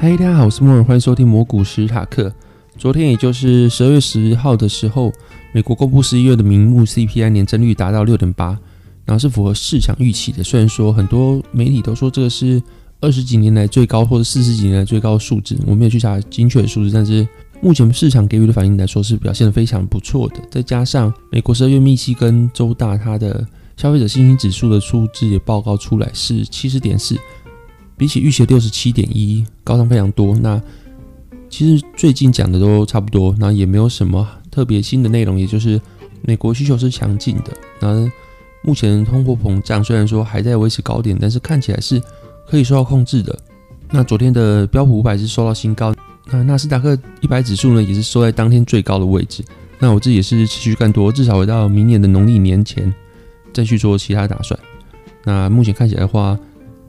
嗨，大家好，我是莫尔，欢迎收听魔股史塔克。昨天，也就是十二月十号的时候，美国公布十一月的名目 CPI 年增率达到六点八，然后是符合市场预期的。虽然说很多媒体都说这个是二十几年来最高或者四十几年来最高的数字，我没有去查精确的数字，但是目前市场给予的反应来说是表现的非常不错的。再加上美国十二月密西根州大它的消费者信心指数的数字也报告出来是七十点四。比起预期六十七点一高上非常多。那其实最近讲的都差不多，那也没有什么特别新的内容。也就是美国需求是强劲的，那目前通货膨胀虽然说还在维持高点，但是看起来是可以受到控制的。那昨天的标普五百是收到新高，那纳斯达克一百指数呢也是收在当天最高的位置。那我自己也是持续干多，至少回到明年的农历年前再去做其他打算。那目前看起来的话。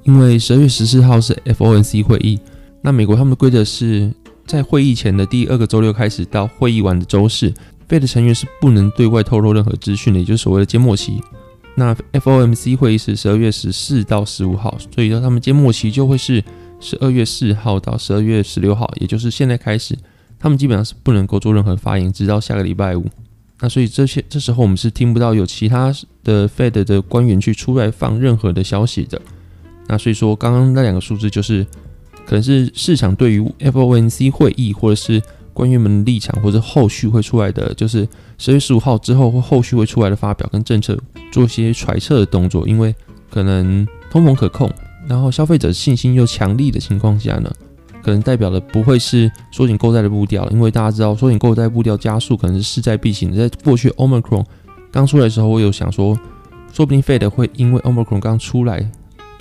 因为十二月十四号是 FOMC 会议，那美国他们的规则是在会议前的第二个周六开始到会议完的周四，Fed 成员是不能对外透露任何资讯的，也就是所谓的缄默期。那 FOMC 会议是十二月十四到十五号，所以说他们缄默期就会是十二月四号到十二月十六号，也就是现在开始，他们基本上是不能够做任何发言，直到下个礼拜五。那所以这些这时候我们是听不到有其他的 Fed 的官员去出来放任何的消息的。那所以说，刚刚那两个数字就是，可能是市场对于 FOMC 会议或者是官员们的立场，或者后续会出来的，就是十月十五号之后或后续会出来的发表跟政策，做一些揣测的动作。因为可能通膨可控，然后消费者信心又强力的情况下呢，可能代表的不会是缩紧购债的步调。因为大家知道，缩紧购债步调加速，可能是势在必行。在过去 Omicron 刚出来的时候，我有想说，说不定 Fed 会因为 Omicron 刚出来。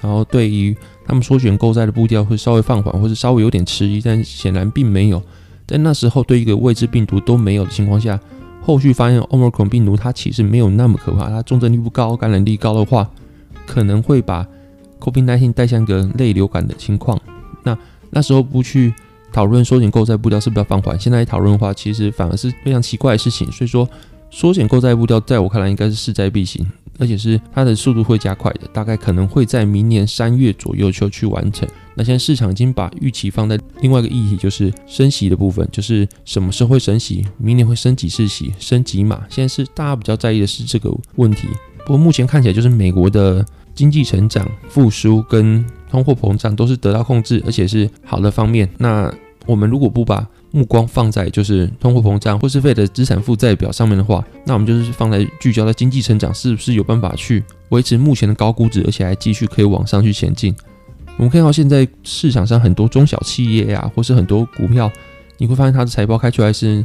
然后对于他们缩减购债的步调会稍微放缓，或者稍微有点迟疑，但显然并没有。在那时候，对一个未知病毒都没有的情况下，后续发现 Omicron 病毒它其实没有那么可怕，它重症率不高，感染力高的话，可能会把 COVID-19 带向一个类流感的情况。那那时候不去讨论缩减购债步调是不是要放缓，现在讨论的话，其实反而是非常奇怪的事情。所以说，缩减购债步调在我看来应该是势在必行。而且是它的速度会加快的，大概可能会在明年三月左右就去完成。那现在市场已经把预期放在另外一个议题，就是升息的部分，就是什么时候会升息，明年会升几次息，升几码。现在是大家比较在意的是这个问题。不过目前看起来，就是美国的经济成长复苏跟通货膨胀都是得到控制，而且是好的方面。那我们如果不把目光放在就是通货膨胀或是费的资产负债表上面的话，那我们就是放在聚焦在经济成长是不是有办法去维持目前的高估值，而且还继续可以往上去前进。我们看到现在市场上很多中小企业呀，或是很多股票，你会发现它的财报开出来是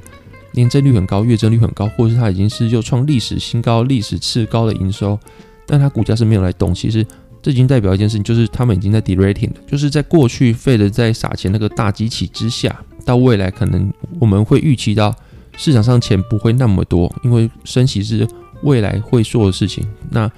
年增率很高，月增率很高，或是它已经是又创历史新高、历史次高的营收，但它股价是没有来动。其实这已经代表一件事情，就是他们已经在 derating 了，就是在过去费的在撒钱那个大机器之下。到未来可能我们会预期到市场上钱不会那么多，因为升息是未来会做的事情。那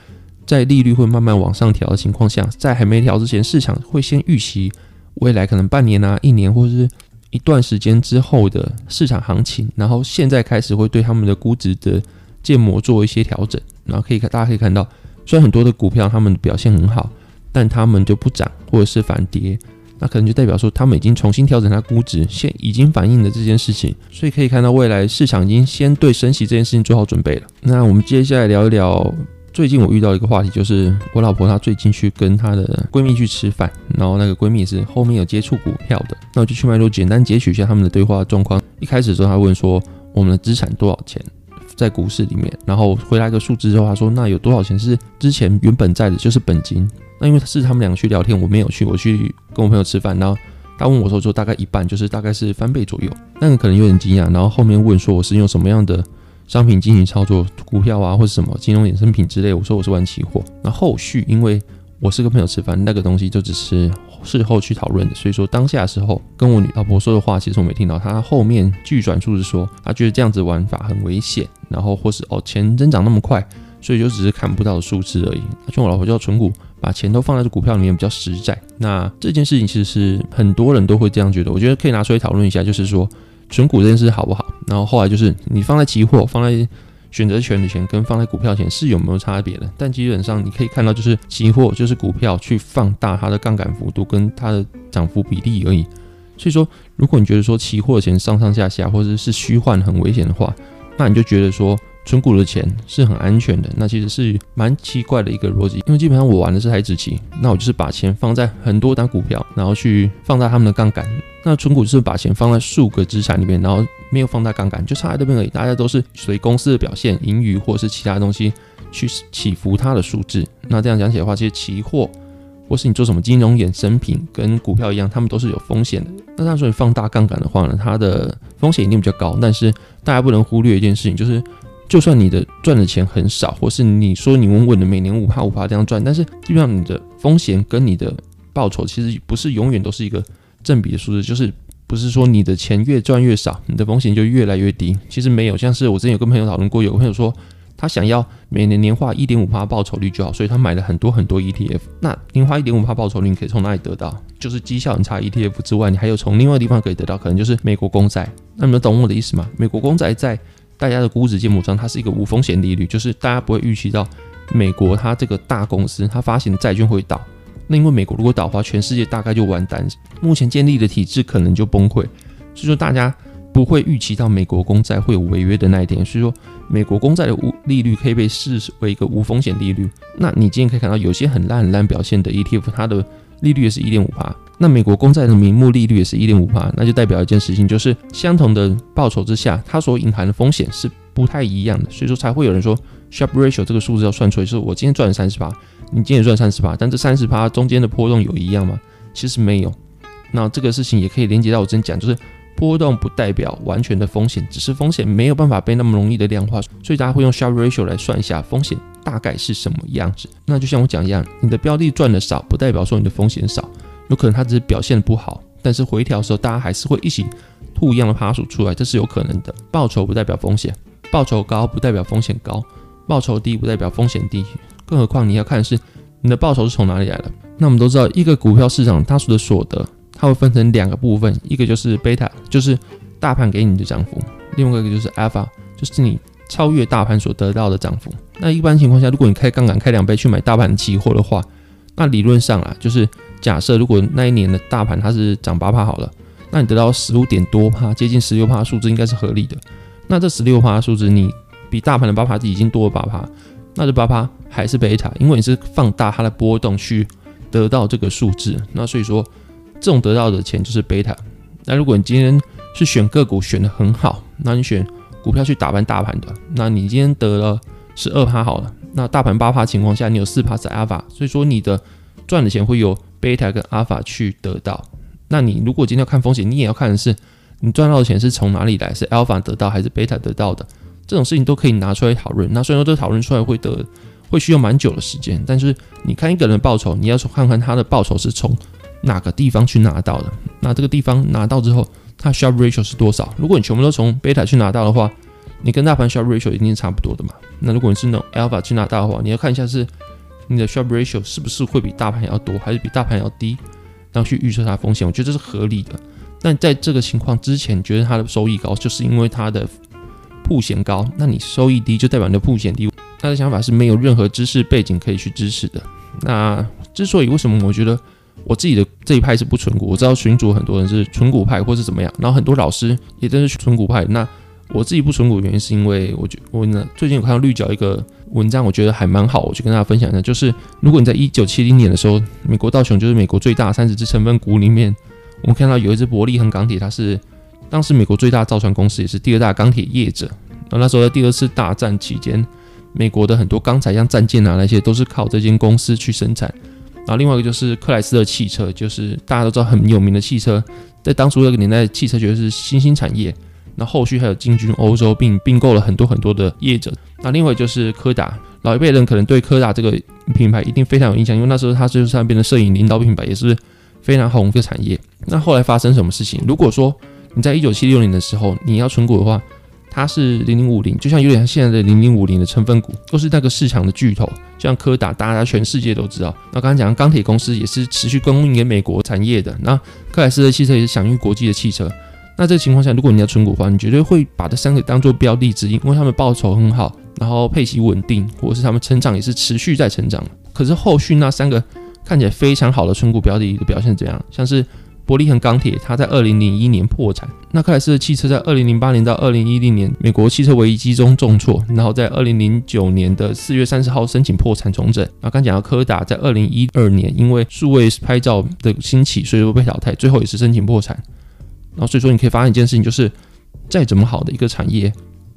在利率会慢慢往上调的情况下，在还没调之前，市场会先预期未来可能半年啊、一年或者是一段时间之后的市场行情，然后现在开始会对他们的估值的建模做一些调整。然后可以看，大家可以看到，虽然很多的股票他们表现很好，但他们就不涨或者是反跌。那可能就代表说，他们已经重新调整它估值，现已经反映了这件事情，所以可以看到未来市场已经先对升息这件事情做好准备了。那我们接下来聊一聊，最近我遇到一个话题，就是我老婆她最近去跟她的闺蜜去吃饭，然后那个闺蜜是后面有接触股票的，那我就去脉络简单截取一下他们的对话状况。一开始的时候，她问说我们的资产多少钱在股市里面，然后回来一个数字之后，她说那有多少钱是之前原本在的，就是本金。那因为是他们两个去聊天，我没有去，我去跟我朋友吃饭。然后他问我说，说大概一半，就是大概是翻倍左右。那个可能有点惊讶。然后后面问说我是用什么样的商品进行操作，股票啊，或者什么金融衍生品之类。我说我是玩期货。那后续因为我是跟朋友吃饭，那个东西就只是事后去讨论的。所以说当下的时候跟我女老婆说的话，其实我没听到。他后面据转述是说，他觉得这样子玩法很危险，然后或是哦钱增长那么快。所以就只是看不到数字而已。像我老婆叫存股，把钱都放在这股票里面比较实在。那这件事情其实是很多人都会这样觉得。我觉得可以拿出来讨论一下，就是说存股这件事好不好？然后后来就是你放在期货、放在选择权的钱跟放在股票钱是有没有差别的？但基本上你可以看到，就是期货就是股票去放大它的杠杆幅度跟它的涨幅比例而已。所以说，如果你觉得说期货钱上上下下或者是虚幻很危险的话，那你就觉得说存股的钱是很安全的，那其实是蛮奇怪的一个逻辑。因为基本上我玩的是海子棋，那我就是把钱放在很多单股票，然后去放大他们的杠杆。那存股就是把钱放在数个资产里面，然后没有放大杠杆，就差在这边而已。大家都是随公司的表现、盈余或是其他东西去起伏它的数字。那这样讲起来的话，其实期货。或是你做什么金融衍生品，跟股票一样，他们都是有风险的。那当然说你放大杠杆的话呢，它的风险一定比较高。但是大家不能忽略一件事情，就是就算你的赚的钱很少，或是你说你稳稳的每年五趴五趴这样赚，但是基本上你的风险跟你的报酬其实不是永远都是一个正比的数字，就是不是说你的钱越赚越少，你的风险就越来越低。其实没有，像是我之前有跟朋友讨论过，有朋友说。他想要每年年化一点五趴报酬率就好，所以他买了很多很多 ETF。那年化一点五趴报酬率你可以从哪里得到？就是绩效很差 ETF 之外，你还有从另外地方可以得到，可能就是美国公债。那你们懂我的意思吗？美国公债在大家的估值建模上，它是一个无风险利率，就是大家不会预期到美国它这个大公司它发行的债券会倒。那因为美国如果倒的话，全世界大概就完蛋，目前建立的体制可能就崩溃。所以说大家。不会预期到美国公债会有违约的那一天，所以说美国公债的无利率可以被视为一个无风险利率。那你今天可以看到有些很烂很烂表现的 ETF，它的利率也是一点五帕。那美国公债的名目利率也是一点五帕，那就代表一件事情，就是相同的报酬之下，它所隐含的风险是不太一样的。所以说才会有人说 s h a r p ratio 这个数字要算出来，就是我今天赚了三十八，你今天赚三十八，但这三十八中间的波动有一样吗？其实没有。那这个事情也可以连接到我之前讲，就是。波动不代表完全的风险，只是风险没有办法被那么容易的量化，所以大家会用 s h a r p ratio 来算一下风险大概是什么样子。那就像我讲一样，你的标的赚的少，不代表说你的风险少，有可能它只是表现的不好，但是回调的时候大家还是会一起吐一样的趴数出来，这是有可能的。报酬不代表风险，报酬高不代表风险高，报酬低不代表风险低，更何况你要看的是你的报酬是从哪里来的。那我们都知道，一个股票市场它所的所得。它会分成两个部分，一个就是贝塔，就是大盘给你的涨幅；另外一个就是阿尔法，就是你超越大盘所得到的涨幅。那一般情况下，如果你开杠杆开两倍去买大盘期货的话，那理论上啊，就是假设如果那一年的大盘它是涨八趴好了，那你得到十五点多趴，接近十六趴数字应该是合理的。那这十六趴数字，你比大盘的八趴已经多了八趴，那这八趴还是贝塔，因为你是放大它的波动去得到这个数字。那所以说。这种得到的钱就是贝塔。那如果你今天是选个股选的很好，那你选股票去打败大盘的，那你今天得了十二趴好了。那大盘八趴情况下，你有四趴是阿尔法，所以说你的赚的钱会有贝塔跟阿尔法去得到。那你如果今天要看风险，你也要看的是你赚到的钱是从哪里来，是阿尔法得到还是贝塔得到的？这种事情都可以拿出来讨论。那虽然说这讨论出来会得会需要蛮久的时间，但是你看一个人报酬，你要看看他的报酬是从。哪个地方去拿到的？那这个地方拿到之后，它 s h a r p ratio 是多少？如果你全部都从贝塔去拿到的话，你跟大盘 s h a r p ratio 一定是差不多的嘛。那如果你是那种 Alpha 去拿到的话，你要看一下是你的 s h a r p ratio 是不是会比大盘要多，还是比大盘要低，然后去预测它风险。我觉得这是合理的。但在这个情况之前，觉得它的收益高，就是因为它的铺险高。那你收益低，就代表你的铺险低。他的想法是没有任何知识背景可以去支持的。那之所以为什么我觉得？我自己的这一派是不纯股，我知道群主很多人是纯股派或是怎么样，然后很多老师也都是纯股派。那我自己不纯股原因是因为我觉我呢最近有看到绿角一个文章，我觉得还蛮好，我去跟大家分享一下。就是如果你在一九七零年的时候，美国道琼就是美国最大三十只成分股里面，我们看到有一只伯利恒钢铁，它是当时美国最大造船公司，也是第二大钢铁业者。那那时候在第二次大战期间，美国的很多钢材像战舰啊那些都是靠这间公司去生产。然后另外一个就是克莱斯勒汽车，就是大家都知道很有名的汽车，在当初那个年代，汽车绝对是新兴产业。那后续还有进军欧洲，并并购了很多很多的业者。那另外就是柯达，老一辈人可能对柯达这个品牌一定非常有印象，因为那时候它就是那边的摄影领导品牌，也是非常红的产业。那后来发生什么事情？如果说你在一九七六年的时候你要存股的话，它是零零五零，就像有点像现在的零零五零的成分股，都是那个市场的巨头，像柯达，大家全世界都知道。那刚刚讲钢铁公司也是持续供应给美国产业的。那克莱斯勒汽车也是享誉国际的汽车。那这个情况下，如果你要存股的话，你绝对会把这三个当做标的之一，因为他们报酬很好，然后配息稳定，或者是他们成长也是持续在成长。可是后续那三个看起来非常好的存股标的的表现怎样？像是伯利恒钢铁，它在二零零一年破产。那克莱斯勒汽车在二零零八年到二零一零年，美国汽车危机中重挫，然后在二零零九年的四月三十号申请破产重整。那刚讲到柯达在二零一二年因为数位拍照的兴起，所以说被淘汰，最后也是申请破产。然后所以说你可以发现一件事情，就是再怎么好的一个产业。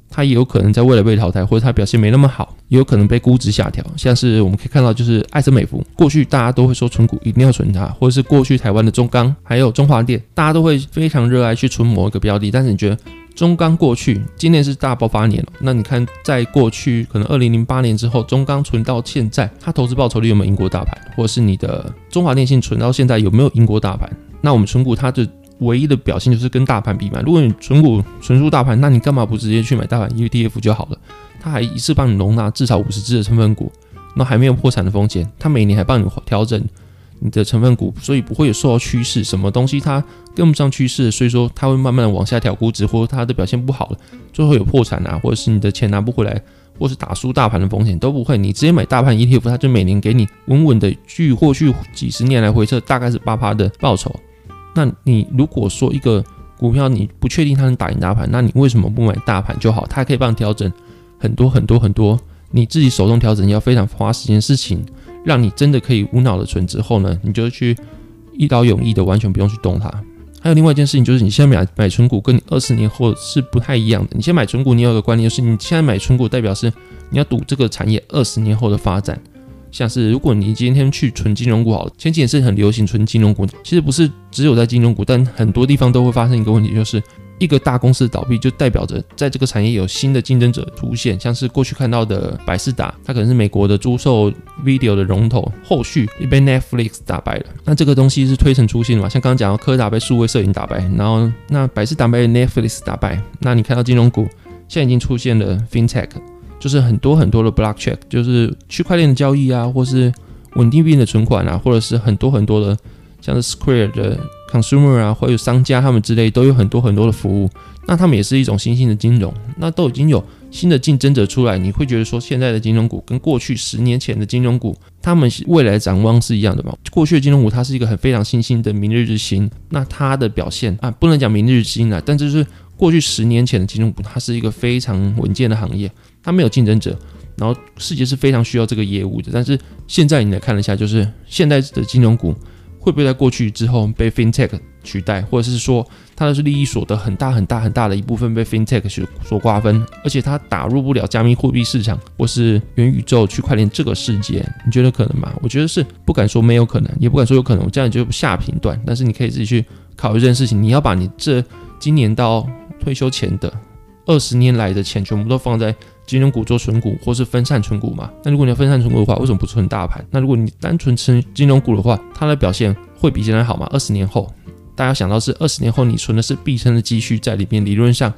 它也有可能在未来被淘汰，或者它表现没那么好，也有可能被估值下调。像是我们可以看到，就是艾森美孚，过去大家都会说存股一定要存它，或者是过去台湾的中钢，还有中华电，大家都会非常热爱去存某一个标的。但是你觉得中钢过去今年是大爆发年，那你看在过去可能二零零八年之后，中钢存到现在，它投资报酬率有没有赢过大盘？或者是你的中华电信存到现在有没有赢过大盘？那我们存股它的。唯一的表现就是跟大盘比嘛。如果你纯股纯入大盘，那你干嘛不直接去买大盘 ETF 就好了？它还一次帮你容纳至少五十只的成分股，那还没有破产的风险。它每年还帮你调整你的成分股，所以不会有受到趋势。什么东西它跟不上趋势，所以说它会慢慢的往下调估值，或者它的表现不好了，最后有破产啊，或者是你的钱拿不回来，或是打输大盘的风险都不会。你直接买大盘 ETF，它就每年给你稳稳的，据过去几十年来回测，大概是八趴的报酬。那你如果说一个股票你不确定它能打赢大盘，那你为什么不买大盘就好？它可以帮你调整很多很多很多，你自己手动调整要非常花时间事情，让你真的可以无脑的存之后呢，你就去一劳永逸的完全不用去动它。还有另外一件事情就是，你现在买买存股跟你二十年后是不太一样的。你先买存股，你有个观念就是，你现在买存股代表是你要赌这个产业二十年后的发展。像是如果你今天去存金融股，好，前几年是很流行存金融股，其实不是只有在金融股，但很多地方都会发生一个问题，就是一个大公司倒闭，就代表着在这个产业有新的竞争者出现。像是过去看到的百事达，它可能是美国的租售 video 的龙头，后续也被 Netflix 打败了。那这个东西是推陈出新嘛？像刚刚讲到柯达被数位摄影打败，然后那百事达被 Netflix 打败，那你看到金融股现在已经出现了 FinTech。就是很多很多的 block check，就是区块链的交易啊，或是稳定币的存款啊，或者是很多很多的，像是 Square 的 consumer 啊，或有商家他们之类，都有很多很多的服务。那他们也是一种新兴的金融，那都已经有新的竞争者出来。你会觉得说，现在的金融股跟过去十年前的金融股，他们未来展望是一样的吗？过去的金融股它是一个很非常新兴的明日之星，那它的表现啊，不能讲明日之星啊，但就是过去十年前的金融股，它是一个非常稳健的行业。它没有竞争者，然后世界是非常需要这个业务的。但是现在你来看了一下，就是现在的金融股会不会在过去之后被 FinTech 取代，或者是说它的是利益所得很大很大很大的一部分被 FinTech 所所瓜分，而且它打入不了加密货币市场或是元宇宙区块链这个世界，你觉得可能吗？我觉得是不敢说没有可能，也不敢说有可能，我这样就下评断。但是你可以自己去考虑这件事情，你要把你这今年到退休前的二十年来的钱全部都放在。金融股做存股或是分散存股嘛？那如果你要分散存股的话，为什么不存大盘？那如果你单纯存金融股的话，它的表现会比现在好吗？二十年后，大家想到是二十年后你存的是毕生的积蓄在里面，理论上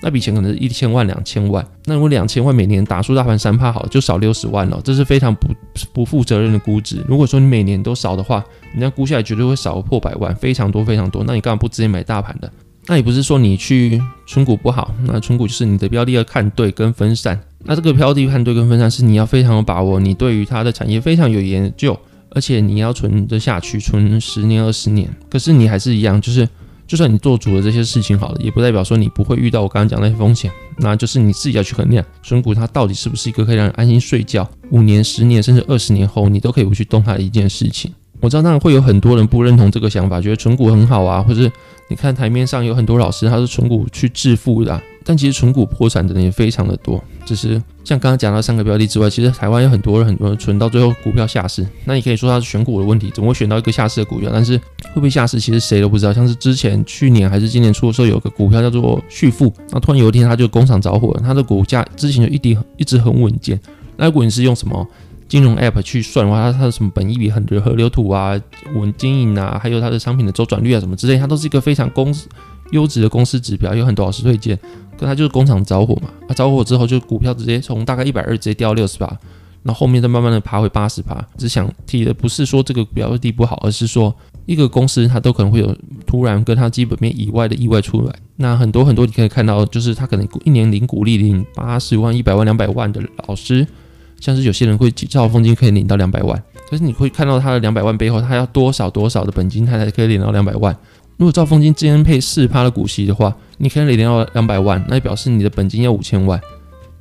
那笔钱可能是一千万、两千万。那如果两千万每年打出大盘三趴，好就少六十万了，这是非常不不负责任的估值。如果说你每年都少的话，你这样估下来绝对会少破百万，非常多非常多。那你干嘛不直接买大盘的？那也不是说你去存股不好，那存股就是你的标的要看对跟分散。那这个标的看对跟分散是你要非常有把握，你对于它的产业非常有研究，而且你要存得下去，存十年二十年。可是你还是一样，就是就算你做足了这些事情好了，也不代表说你不会遇到我刚刚讲那些风险。那就是你自己要去衡量存股它到底是不是一个可以让人安心睡觉，五年、十年甚至二十年后你都可以不去动它的一件事情。我知道当然会有很多人不认同这个想法，觉得存股很好啊，或者你看台面上有很多老师他是存股去致富的，但其实存股破产的人也非常的多。只是像刚刚讲到三个标的之外，其实台湾有很多人很多人存到最后股票下市，那你可以说它是选股的问题，怎么会选到一个下市的股票？但是会不会下市，其实谁都不知道。像是之前去年还是今年初的时候，有个股票叫做旭富，那突然有一天它就工厂着火了，它的股价之前就一滴一直很稳健。那如果你是用什么？金融 App 去算的话，它它的什么本益比、很多河流图啊、稳经营啊，还有它的商品的周转率啊什么之类，它都是一个非常公司优质的公司指标，有很多老师推荐。可它就是工厂着火嘛，啊着火之后就股票直接从大概一百二直接掉六十八，那后面再慢慢的爬回八十八。只想提的不是说这个标的不好，而是说一个公司它都可能会有突然跟它基本面以外的意外出来。那很多很多你可以看到，就是它可能一年领股利领八十万、一百万、两百万的老师。像是有些人会几兆风金可以领到两百万，可是你会看到他的两百万背后，他要多少多少的本金，他才可以领到两百万。如果兆丰金今天配四趴的股息的话，你可以领到两百万，那表示你的本金要五千万。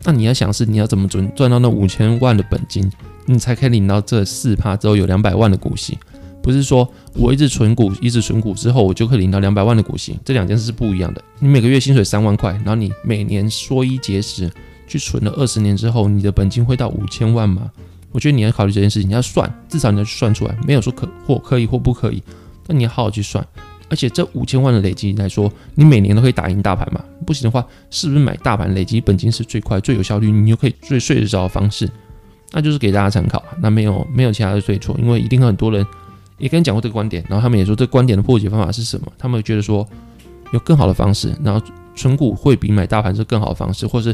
那你要想是你要怎么赚赚到那五千万的本金，你才可以领到这四趴之后有两百万的股息。不是说我一直存股，一直存股之后，我就可以领到两百万的股息，这两件事是不一样的。你每个月薪水三万块，然后你每年缩衣节食去存了二十年之后，你的本金会到五千万吗？我觉得你要考虑这件事情，你要算，至少你要去算出来，没有说可或可以或不可以，那你要好好去算。而且这五千万的累积来说，你每年都可以打赢大盘嘛？不行的话，是不是买大盘累积本金是最快、最有效率，你又可以最睡得着的方式？那就是给大家参考，那没有没有其他的对错，因为一定很多人。也跟你讲过这个观点，然后他们也说这个观点的破解方法是什么？他们觉得说有更好的方式，然后存股会比买大盘是更好的方式，或是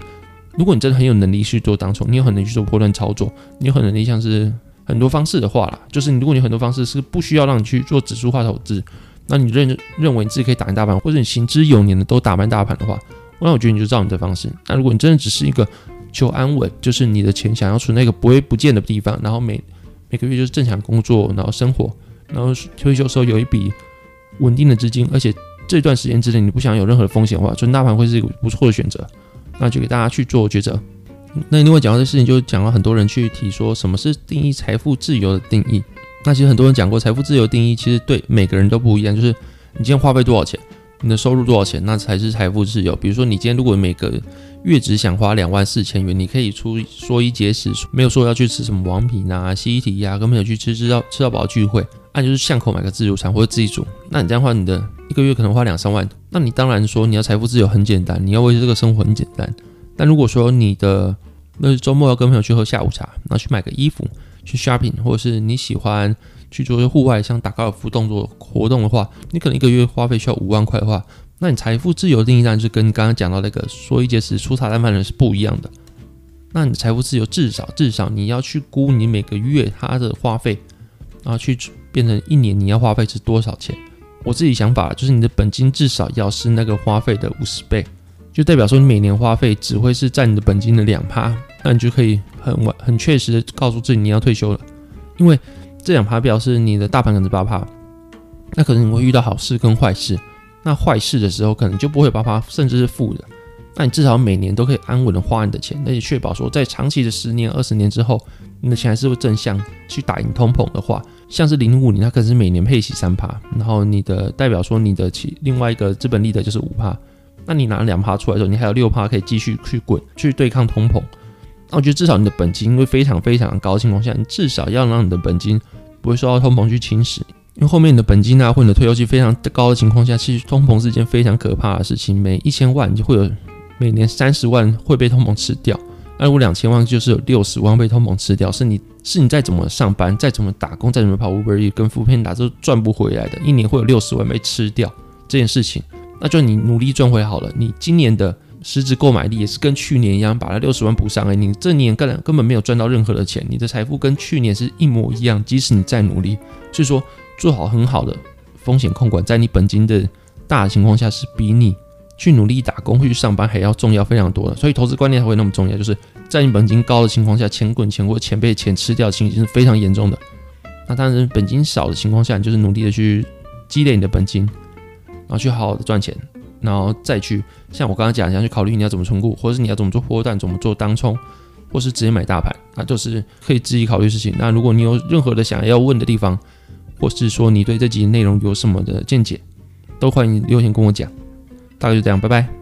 如果你真的很有能力去做当冲，你有很能去做波段操作，你有很能力像是很多方式的话啦，就是你如果你很多方式是不需要让你去做指数化投资，那你认认为你自己可以打赢大盘，或者你行之有年的都打败大盘的话，那我觉得你就照你的方式。那如果你真的只是一个求安稳，就是你的钱想要存那个不会不见的地方，然后每每个月就是正常工作，然后生活。然后退休时候有一笔稳定的资金，而且这段时间之内你不想有任何的风险的话，存大盘会是一个不错的选择。那就给大家去做抉择。那另外讲到这事情，就讲了很多人去提说什么是定义财富自由的定义。那其实很多人讲过财富自由定义，其实对每个人都不一样。就是你今天花费多少钱，你的收入多少钱，那才是财富自由。比如说你今天如果每个月只想花两万四千元，你可以出说一节食，没有说要去吃什么王品啊、西提呀，跟朋友去吃吃到吃到饱聚会。那就是巷口买个自助餐或者自己煮，那你这样的话，你的一个月可能花两三万。那你当然说你要财富自由很简单，你要维持这个生活很简单。但如果说你的那周末要跟朋友去喝下午茶，然后去买个衣服，去 shopping，或者是你喜欢去做户外像打高尔夫动作活动的话，你可能一个月花费需要五万块的话，那你财富自由定义上就跟刚刚讲到那个说一节食粗茶淡饭人是不一样的。那你财富自由至少至少你要去估你每个月他的花费，然后去。变成一年你要花费是多少钱？我自己想法就是你的本金至少要是那个花费的五十倍，就代表说你每年花费只会是占你的本金的两趴，那你就可以很完很确实的告诉自己你要退休了，因为这两趴表示你的大盘可能是八趴，那可能你会遇到好事跟坏事，那坏事的时候可能就不会八趴，甚至是负的。那你至少每年都可以安稳的花你的钱，而且确保说在长期的十年、二十年之后，你的钱还是会正向去打赢通膨的话，像是零五年，它可能是每年配息三趴，然后你的代表说你的其另外一个资本利得就是五趴，那你拿两趴出来的时候，你还有六趴可以继续去滚去对抗通膨。那我觉得至少你的本金会非常非常高的情况下，你至少要让你的本金不会受到通膨去侵蚀，因为后面你的本金啊或你的退休金非常高的情况下，其实通膨是一件非常可怕的事情，每一千万就会有。每年三十万会被通膨吃掉，那如果两千万就是有六十万被通膨吃掉，是你是你再怎么上班，再怎么打工，再怎么跑 Uber 跟副片打，都赚不回来的。一年会有六十万被吃掉这件事情，那就你努力赚回好了。你今年的实质购买力也是跟去年一样，把那六十万补上来。你这年根本根本没有赚到任何的钱，你的财富跟去年是一模一样。即使你再努力，所以说做好很好的风险控管，在你本金的大的情况下，是比你。去努力打工，去上班还要重要非常多的，所以投资观念才会那么重要。就是在你本金高的情况下，钱滚钱或钱被钱吃掉的，情形是非常严重的。那当然，本金少的情况下，你就是努力的去积累你的本金，然后去好好的赚钱，然后再去像我刚刚讲一样，去考虑你要怎么存股，或者是你要怎么做波段，怎么做当冲，或是直接买大盘，那都是可以自己考虑事情。那如果你有任何的想要问的地方，或是说你对这集内容有什么的见解，都欢迎留言跟我讲。大概就这样，拜拜。